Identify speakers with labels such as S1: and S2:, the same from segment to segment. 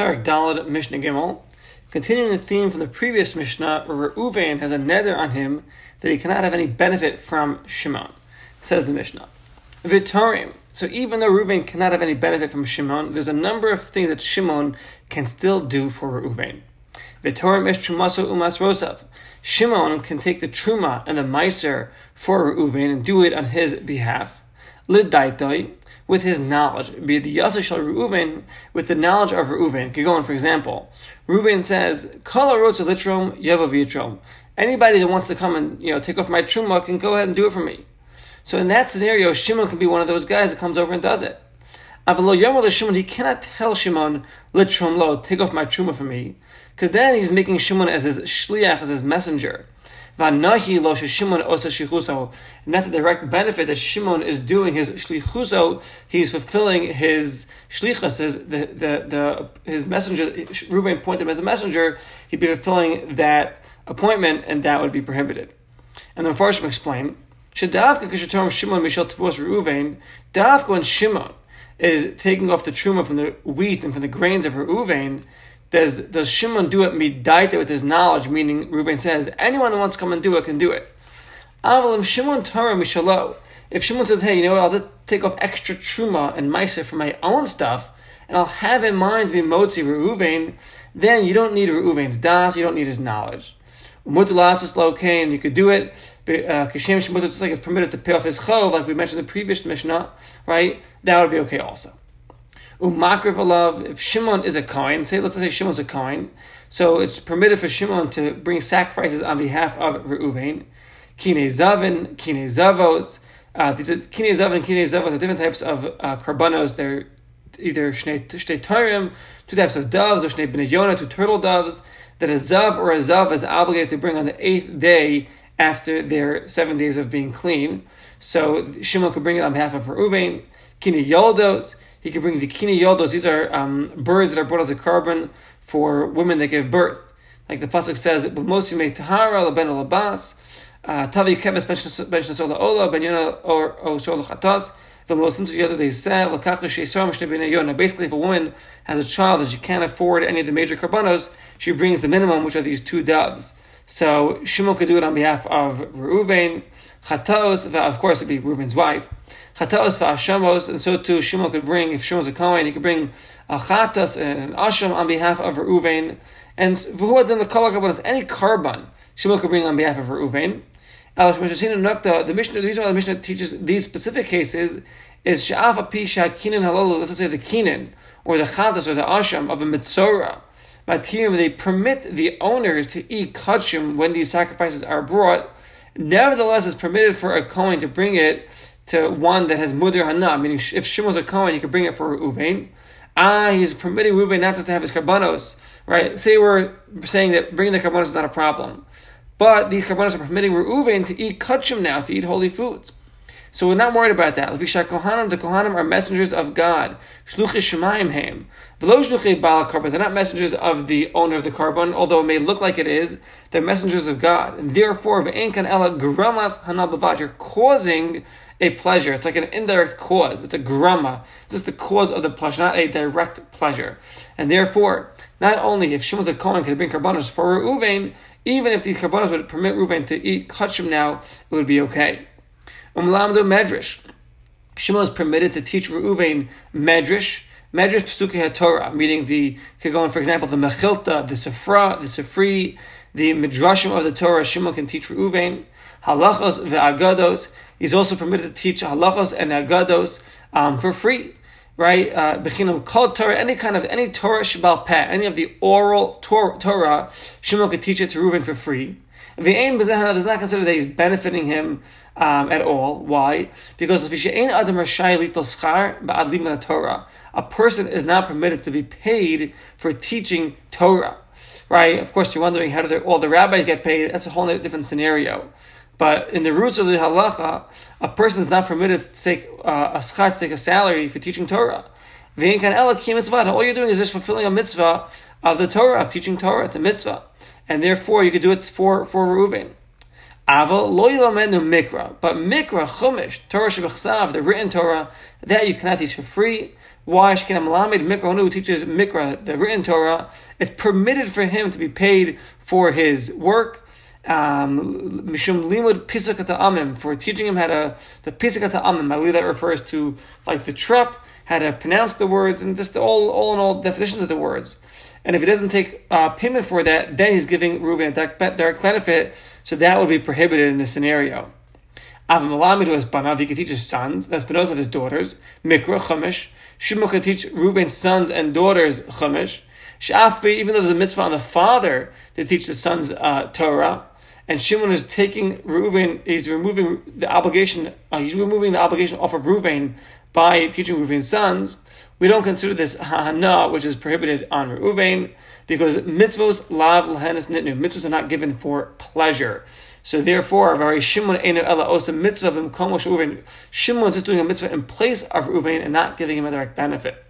S1: Parak Dalad Mishnah Gimel. Continuing the theme from the previous Mishnah, where Reuven has a neder on him that he cannot have any benefit from Shimon. Says the Mishnah. Vitorim. So even though Reuven cannot have any benefit from Shimon, there's a number of things that Shimon can still do for Reuven. Vitorim ish trumaso umas rosav. Shimon can take the truma and the meiser for Reuven and do it on his behalf. Lidaitoi, with his knowledge. Be the Yasser Shal Reuven with the knowledge of Reuven. Could go on, for example, Reuven says, Kala Rotza Litrom Yeva Vitrom. Anybody that wants to come and you know take off my truma can go ahead and do it for me. So in that scenario, Shimon can be one of those guys that comes over and does it. Avalo Yomer Shimon, he cannot tell Shimon, Litrom Lo, take off my truma for me. Because then he's making Shimon as his shliach, as his messenger. And that's a direct benefit that Shimon is doing his shlichuso. He's fulfilling his shlichus, his the, the, the his messenger. Reuven appointed him as a messenger. He'd be fulfilling that appointment, and that would be prohibited. And the Farshim explain: Shadavka kishatom Shimon mishal tvos Reuven. Davka when Shimon is taking off the truma from the wheat and from the grains of Reuven does does Shimon do it midaita with his knowledge? Meaning, Reuven says anyone that wants to come and do it can do it. Avalim Shimon mishalo. If Shimon says, "Hey, you know what? I'll just take off extra truma and meiser for my own stuff, and I'll have in mind to be motzi Reuven," then you don't need Reuven's das. You don't need his knowledge. Mutalasis lokain. You could do it. Uh, Kashem Shemut, just like it's permitted to pay off his chov, like we mentioned in the previous Mishnah, right? That would be okay also. Umakriv alav, if Shimon is a Kohen, say let's say Shimon's a Kohen, so it's permitted for Shimon to bring sacrifices on behalf of Reuven. Kine zavin, kine zavos. Uh, these are kine zavin kine zavos are different types of uh, karbanos. They're either shnei tarim, two types of doves, or shnei bnei two turtle doves. That a zav or a zav is obligated to bring on the eighth day after their seven days of being clean. So Shimon could bring it on behalf of Reuven. Kine yoldos. He could bring the kini yodos. These are um, birds that are brought as a korban for women that give birth. Like the pasuk says, "Mosi me tahara leben labas." Uh, Tavi keves ben sola ola ben yona or sola chatas. V'mosim together they said, "L'kach sheisam shnebina yona." Basically, if a woman has a child and she can't afford any of the major karbanos, she brings the minimum, which are these two doves. So Shimon could do it on behalf of Reuven, Chatos, of course it'd be Reuven's wife. Chatos v'ashamos, and so too Shimon could bring, if Shimon's a Kohen, he could bring a chatas and an asham on behalf of Reuven. And v'hu then the kolak any korban Shimon could bring on behalf of Reuven. The Mishnah, the reason why the Mishnah teaches these specific cases is sha'af api sha'kinin halalu, let's say the kinin, or the chatas, or the asham of a mitzora. Matirim, they permit the owners to eat kachim when these sacrifices are brought. Nevertheless, it's permitted for a Kohen to bring it to one that has mudir hana, meaning if Shimon's a Kohen, he could bring it for Uvain. Ah, he's permitting Reuven not just to have his karbanos, right? Say we're saying that bringing the karbanos is not a problem. But these karbanos are permitting Reuven to eat kachim now, to eat holy foods. So we're not worried about that. The Kohanim are messengers of God. They're not messengers of the owner of the korban, although it may look like it is. They're messengers of God. And therefore, You're causing a pleasure. It's like an indirect cause. It's a grama. It's just the cause of the pleasure, not a direct pleasure. And therefore, not only if Shimon's a Kohen could bring karbanos for Reuven, even if these karbanos would permit Reuven to eat kachim now, it would be okay. Umlamdu Medrash. Shimon is permitted to teach Reuven Medrash, Medrash Pesukei Torah, meaning the, could go on, for example, the Mechilta, the Sifra, the Sifri, the Midrashim of the Torah, Shimon can teach Reuven, Halachos ve'agados. He's also permitted to teach halachos and agados um, for free, right? Uh, Bechinam called Torah, any kind of, any Torah Shabbal Peh, any of the oral Torah, Shimon could teach it to Reuven for free. The aim does not consider that he's benefiting him um, at all. Why? Because Torah, a person is not permitted to be paid for teaching Torah. Right? Of course, you're wondering how do all the rabbis get paid? That's a whole different scenario. But in the roots of the halacha, a person is not permitted to take uh, a schar, to take a salary for teaching Torah. All you're doing is just fulfilling a mitzvah of the Torah, of teaching Torah. It's a mitzvah and therefore you could do it for for Reuven. Mikra, but mikra chumash Torah shebechsav, the written Torah that you cannot teach for free. why Shekina Malamed Mikra who teaches Mikra, the written Torah, it's permitted for him to be paid for his work. Um, Mishum Limud Pisak Amim, for teaching him how to, the Pisak Amim, I believe that refers to like the trup, how to pronounce the words, and just all, all in all definitions of the words. And if he doesn't take uh, payment for that, then he's giving Reuven a direct, direct benefit, so that would be prohibited in this scenario. Avim to his banav, he could teach his sons, that's Benos of his daughters, Mikra, Chumash. Shimon could teach Reuven's sons and daughters Chumash. Shafbi, even though there's a mitzvah on the father to teach the sons uh, Torah, and Shimon is taking Reuven, he's removing the obligation, uh, he's removing the obligation off of Reuven by teaching Reuven's sons, we don't consider this hana, which is prohibited on Reuven, because mitzvos lav lahanis nitnu. Mitzvos are not given for pleasure. So therefore, very Shimon enu ela osa mitzvah b'mkom Reuven. Shimon is just doing a mitzvah in place of Reuven and not giving him a direct benefit.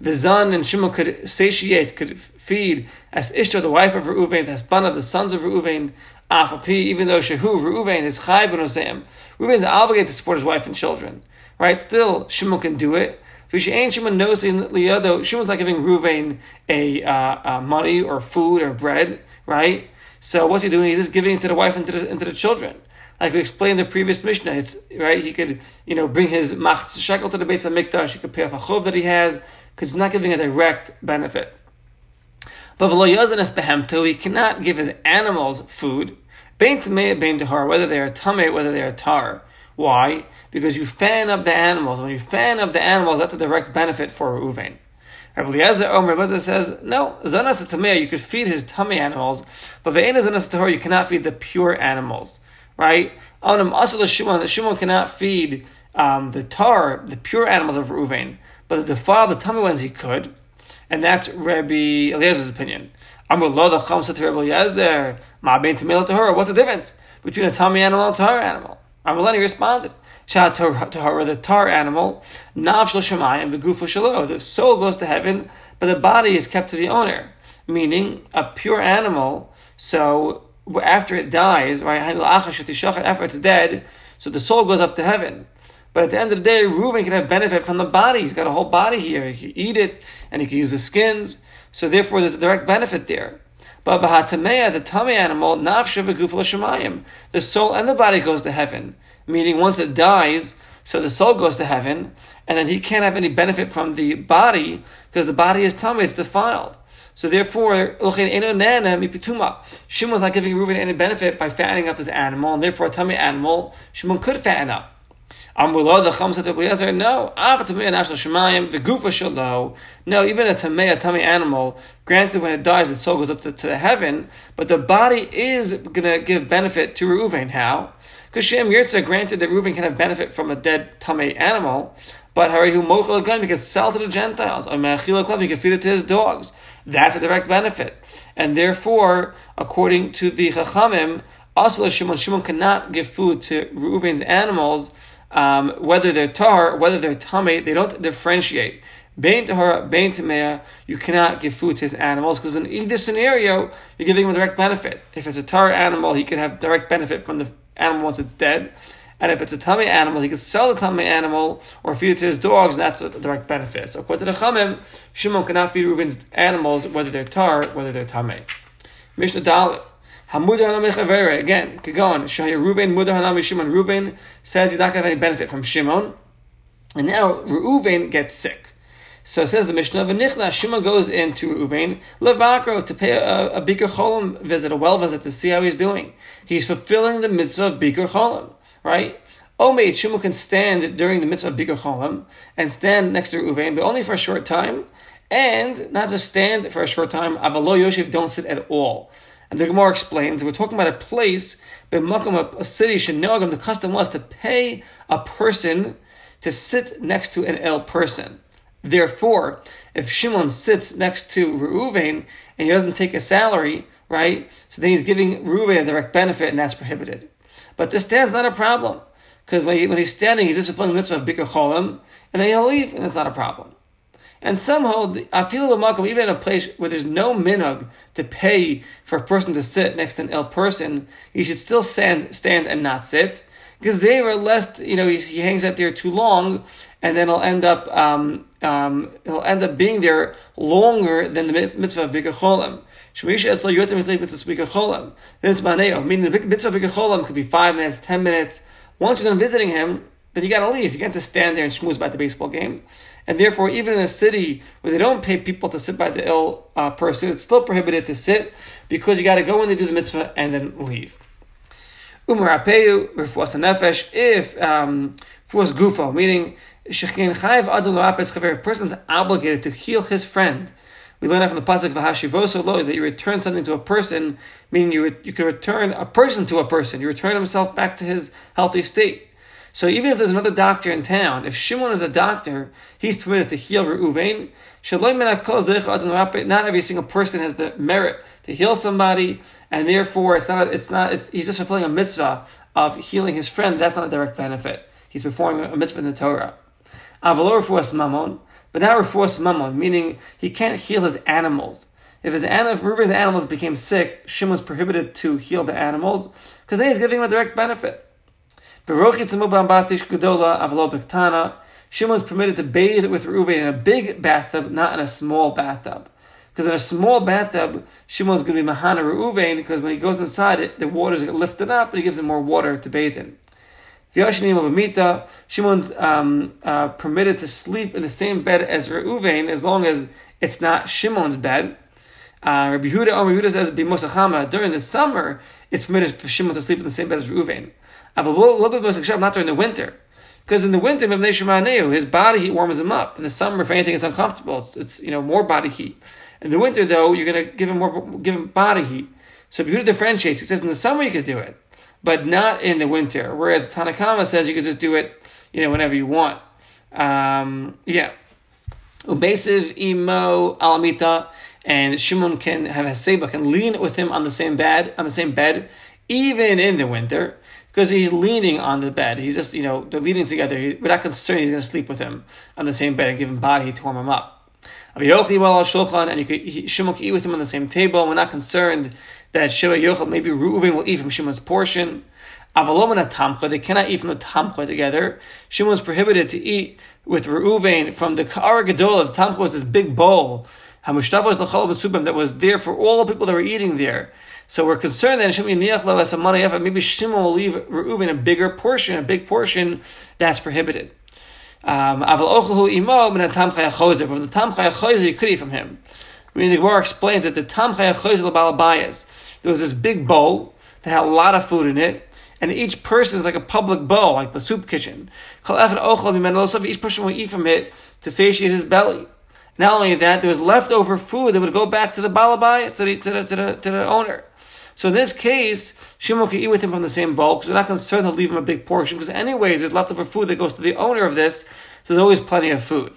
S1: The Zan and Shimon could satiate, could feed as Ishtar, the wife of Reuven, of the sons of Reuven, Afapi, even though Shehu, Reuven, is Chai ben Reuven is obligated to support his wife and children. Right? Still, Shimon can do it. V'she'en Shimon knows Liado, Shimon's not giving Ruvain a, uh, uh, money or food or bread, right? So what's he doing? He's just giving it to the wife and to the, and to the children. Like we explained in the previous Mishnah, it's right. He could, you know, bring his mach shekel to the base of Mikdash. He could pay off a chov that he has because he's not giving a direct benefit. But he cannot give his animals food. Bain to bain to whether they are tame, whether they are tar. Why? Because you fan up the animals. When you fan up the animals, that's a direct benefit for Reuven. Rabbi Eliezer Omer Eliezer says, no, Zanas Tameh, you could feed his tummy animals, but Ve'ena Zanas Tahor, you cannot feed the pure animals, right? Onam Asal Shimon, the Shimon cannot feed um, the tar, the pure animals of Reuven, but the defile, the tummy ones, he could, and that's Rabbi Eliezer's opinion. Amrullah the Chamsa to Rabbi Eliezer, Ma Ben Tamil What's the difference between a tummy animal and a tar animal? Amalani responded, Tahara, the tar animal, Nav Shal Shemayim, Gufa Shalo. The soul goes to heaven, but the body is kept to the owner. Meaning, a pure animal, so after it dies, right, after it's dead, so the soul goes up to heaven. But at the end of the day, Reuben can have benefit from the body. He's got a whole body here. He can eat it, and he can use the skins. So therefore, there's a direct benefit there. But Bahatamea, the tummy animal, v'gufla shemayim. The soul and the body goes to heaven. Meaning once it dies, so the soul goes to heaven, and then he can't have any benefit from the body, because the body is tummy, it's defiled. So therefore, Shimon's not giving Reuben any benefit by fattening up his animal, and therefore a tummy animal, Shimon could fatten up. Amrullah, the Chum said to Eliezer, no, the Gufa Shalo. No, even a Tamei, a animal, granted when it dies, its soul goes up to, to heaven, but the body is going to give benefit to Reuven. How? Because Shem Yirtza granted that Reuven can have benefit from a dead tummy animal, but Harihu Mochel Again, he can sell to the Gentiles. Or Mechil Club, he can feed it to his dogs. That's a direct benefit. And therefore, according to the Chachamim, also Shimon, Shimon cannot give food to Reuven's animals um, whether they're tar, whether they're tame, they don't differentiate. Bain tahara, bain tamea, you cannot give food to his animals because in either scenario, you're giving him a direct benefit. If it's a tar animal, he can have direct benefit from the animal once it's dead. And if it's a tummy animal, he can sell the tummy animal or feed it to his dogs, and that's a direct benefit. So according to the Chamim, Shimon cannot feed Reuven's animals, whether they're tar, whether they're tummy. Mishnah Dalit. Again, Kagon, Shaya Ruven, Mudar Hanami Shimon. Ruven says he's not going to have any benefit from Shimon. And now Reuven gets sick. So it says the Mishnah, V'nichna, Shimon goes into Reuven, Levakro, to pay a, a Bikur Cholim visit, a well visit, to see how he's doing. He's fulfilling the mitzvah of Bikur Cholim, right? Omeid, Shimon can stand during the mitzvah of Bikur Cholim and stand next to Reuven, but only for a short time. And not just stand for a short time, Avalo Yoshev, don't sit at all. And the Gemara explains we're talking about a place, a, a city, Shenogam, the custom was to pay a person to sit next to an ill person. Therefore, if Shimon sits next to Reuven and he doesn't take a salary, right, so then he's giving Reuven a direct benefit and that's prohibited. But to stand's not a problem. Because when, he, when, he's standing, he's just fulfilling the mitzvah of Bikur Cholim, and then he'll leave, and it's not a problem. And somehow, I feel a even in a place where there's no minhag to pay for a person to sit next to an ill person, he should still stand, stand and not sit. Because they were lest, you know, he, he, hangs out there too long, and then he'll end up, um, um, he'll end up being there longer than the mitzvah of Cholim. Shmisha Eslo Yotem Mithlei Mitzvah Bikkur This Maneo, meaning the mitzvah Bikkur could be five minutes, ten minutes. Once you're done visiting him, then you gotta leave. You can't just stand there and schmooze by the baseball game. And therefore, even in a city where they don't pay people to sit by the ill uh, person, it's still prohibited to sit because you gotta go in and do the mitzvah and then leave. Umar Apeyu, Refuas Nefesh, if um, Refuas Gufo, meaning a person's obligated to heal his friend. We learn that from the pasuk V'hashivoso lo that you return something to a person, meaning you you can return a person to a person. You return himself back to his healthy state. So even if there's another doctor in town, if Shimon is a doctor, he's permitted to heal Reuven. Not every single person has the merit to heal somebody, and therefore it's not. It's not. It's, he's just fulfilling a mitzvah of healing his friend. That's not a direct benefit. He's performing a mitzvah in the Torah. Avalor but now refuas mamon, meaning he can't heal his animals. If his if Reuven's animals became sick, Shimon was prohibited to heal the animals because then he's giving him a direct benefit. Shimon was permitted to bathe with Reuven in a big bathtub, not in a small bathtub. Because in a small bathtub, Shimon's going to be Mahana Reuven, because when he goes inside it, the waters get lifted up and he gives him more water to bathe in. Shimon's um, uh, permitted to sleep in the same bed as Reuven as long as it's not Shimon's bed. Uh, Rabbi Yehuda, Rabbi Yehuda says, during the summer, it's permitted for Shimon to sleep in the same bed as Reuven. A little bit not during the winter. Because in the winter, his body heat warms him up. In the summer, if anything, it's uncomfortable. It's, it's you know more body heat. In the winter, though, you're going to give him more give him body heat. So Yehuda differentiates. He says in the summer you could do it, but not in the winter. Whereas Tanna Kamma says you could just do it, you know, whenever you want. Um, yeah. Ubesiv imo alamita, and Shimon can have a seba can lean with him on the same bed on the same bed, even in the winter because he's leaning on the bed. He's just, you know, they're leaning together. He, we're not concerned he's going to sleep with him on the same bed and give him body to warm him up. And you could, he, Shimon can eat with him on the same table. We're not concerned that Shimon Yochel, maybe Reuven will eat from Shimon's portion. Avalom tamcha, they cannot eat from the tamcha together. Shimon was prohibited to eat with Reuven from the Ka'ara Gadola. The tamcha was this big bowl. That was there for all the people that were eating there. So we're concerned that maybe Shimon will leave Reuben a bigger portion, a big portion that's prohibited. Um, from the tam you could eat from him. I mean, the Gemara explains that the tam balabayas, there was this big bowl that had a lot of food in it, and each person is like a public bowl, like the soup kitchen. Each person will eat from it to satiate his belly. Not only that, there was leftover food that would go back to the balabai, to the, to the, to the, to the owner. So in this case, Shimon can eat with him from the same bowl because we're not concerned to leave him a big portion because anyways, there's leftover food that goes to the owner of this, so there's always plenty of food.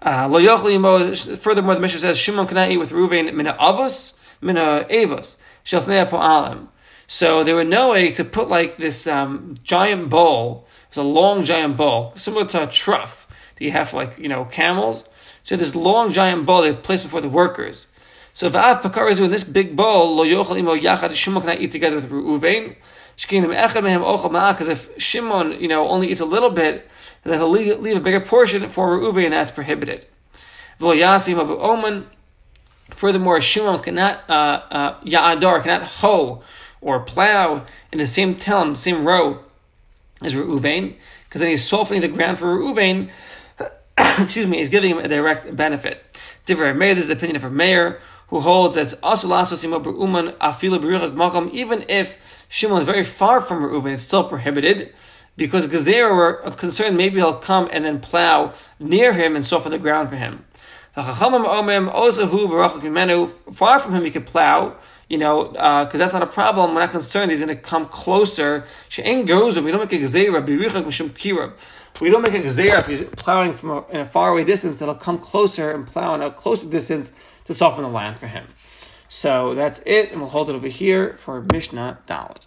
S1: Uh, furthermore, the Mishnah says Shimon cannot eat with Ruvain mina avos, mina avos, po'alim. So there were no way to put like this um, giant bowl, it's a long giant bowl, similar to a trough that you have for like, you know, camels. So this long giant bowl they place before the workers. So v'af pakar in this big bowl, lo yochel imo yachad, Shimon cannot eat together with Reuven. Shkinim echad mehem ochel ma'ah, because if Shimon, you know, only eats a little bit, then he'll leave, leave a bigger portion for Reuven, and that's prohibited. V'lo yasim abu omen, Furthermore, Shimon cannot, uh, uh, cannot hoe or plow in the same telm, same row as Reuven, because then he's softening the ground for Reuven. excuse me, he's giving him a direct benefit. Different Meir, this is the opinion of a Meir who holds that even if Shimon is very far from Reuven, it's still prohibited because Gezerah were concerned maybe he'll come and then plow near him and soften the ground for him. Far from him, he could plow, you know, because uh, that's not a problem. We're not concerned. He's going to come closer. We don't make a Gezerah. We don't make a Gezerah if he's plowing from a, in a faraway distance. It'll come closer and plow in a closer distance to soften the land for him. So that's it, and we'll hold it over here for Mishnah Dalit.